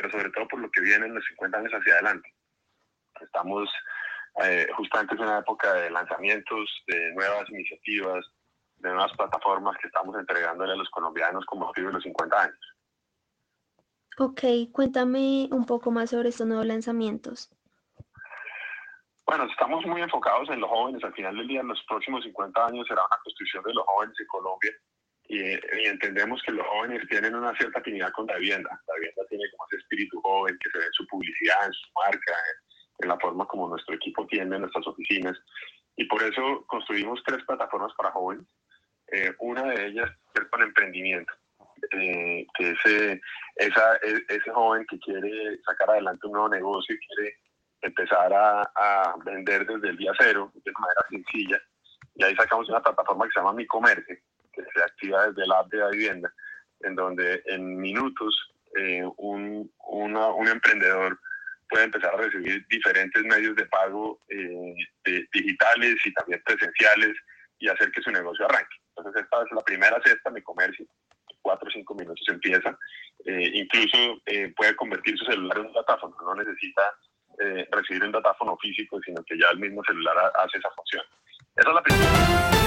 pero sobre todo por lo que viene en los 50 años hacia adelante. Estamos eh, justamente en una época de lanzamientos, de nuevas iniciativas, de nuevas plataformas que estamos entregándole a los colombianos como motivo de los 50 años. Ok, cuéntame un poco más sobre estos nuevos lanzamientos. Bueno, estamos muy enfocados en los jóvenes. Al final del día, en los próximos 50 años será una construcción de los jóvenes en Colombia y, entendemos que los jóvenes tienen una cierta afinidad con la vivienda. La vivienda tiene como ese espíritu joven que se ve en su publicidad, en su marca, en, la forma como nuestro equipo tiene nuestras oficinas. Y por eso construimos tres plataformas para jóvenes. Eh, una de ellas es con emprendimiento. Eh, que ese, esa, e, ese joven que quiere sacar adelante un nuevo negocio y quiere empezar a, vender desde el día cero, de manera sencilla. Y ahí sacamos una plataforma que se llama Mi Comercio, que se activa desde la app de la vivienda, en donde en minutos eh, un, un emprendedor puede empezar a recibir diferentes medios de pago eh, digitales y también presenciales y hacer que su negocio arranque. Entonces esta es la primera cesta, mi comercio, cuatro o cinco minutos empieza. Eh, incluso puede convertir su celular en un datáfono, no necesita recibir un datáfono físico, sino que ya el mismo celular hace esa función. Esa es la primera.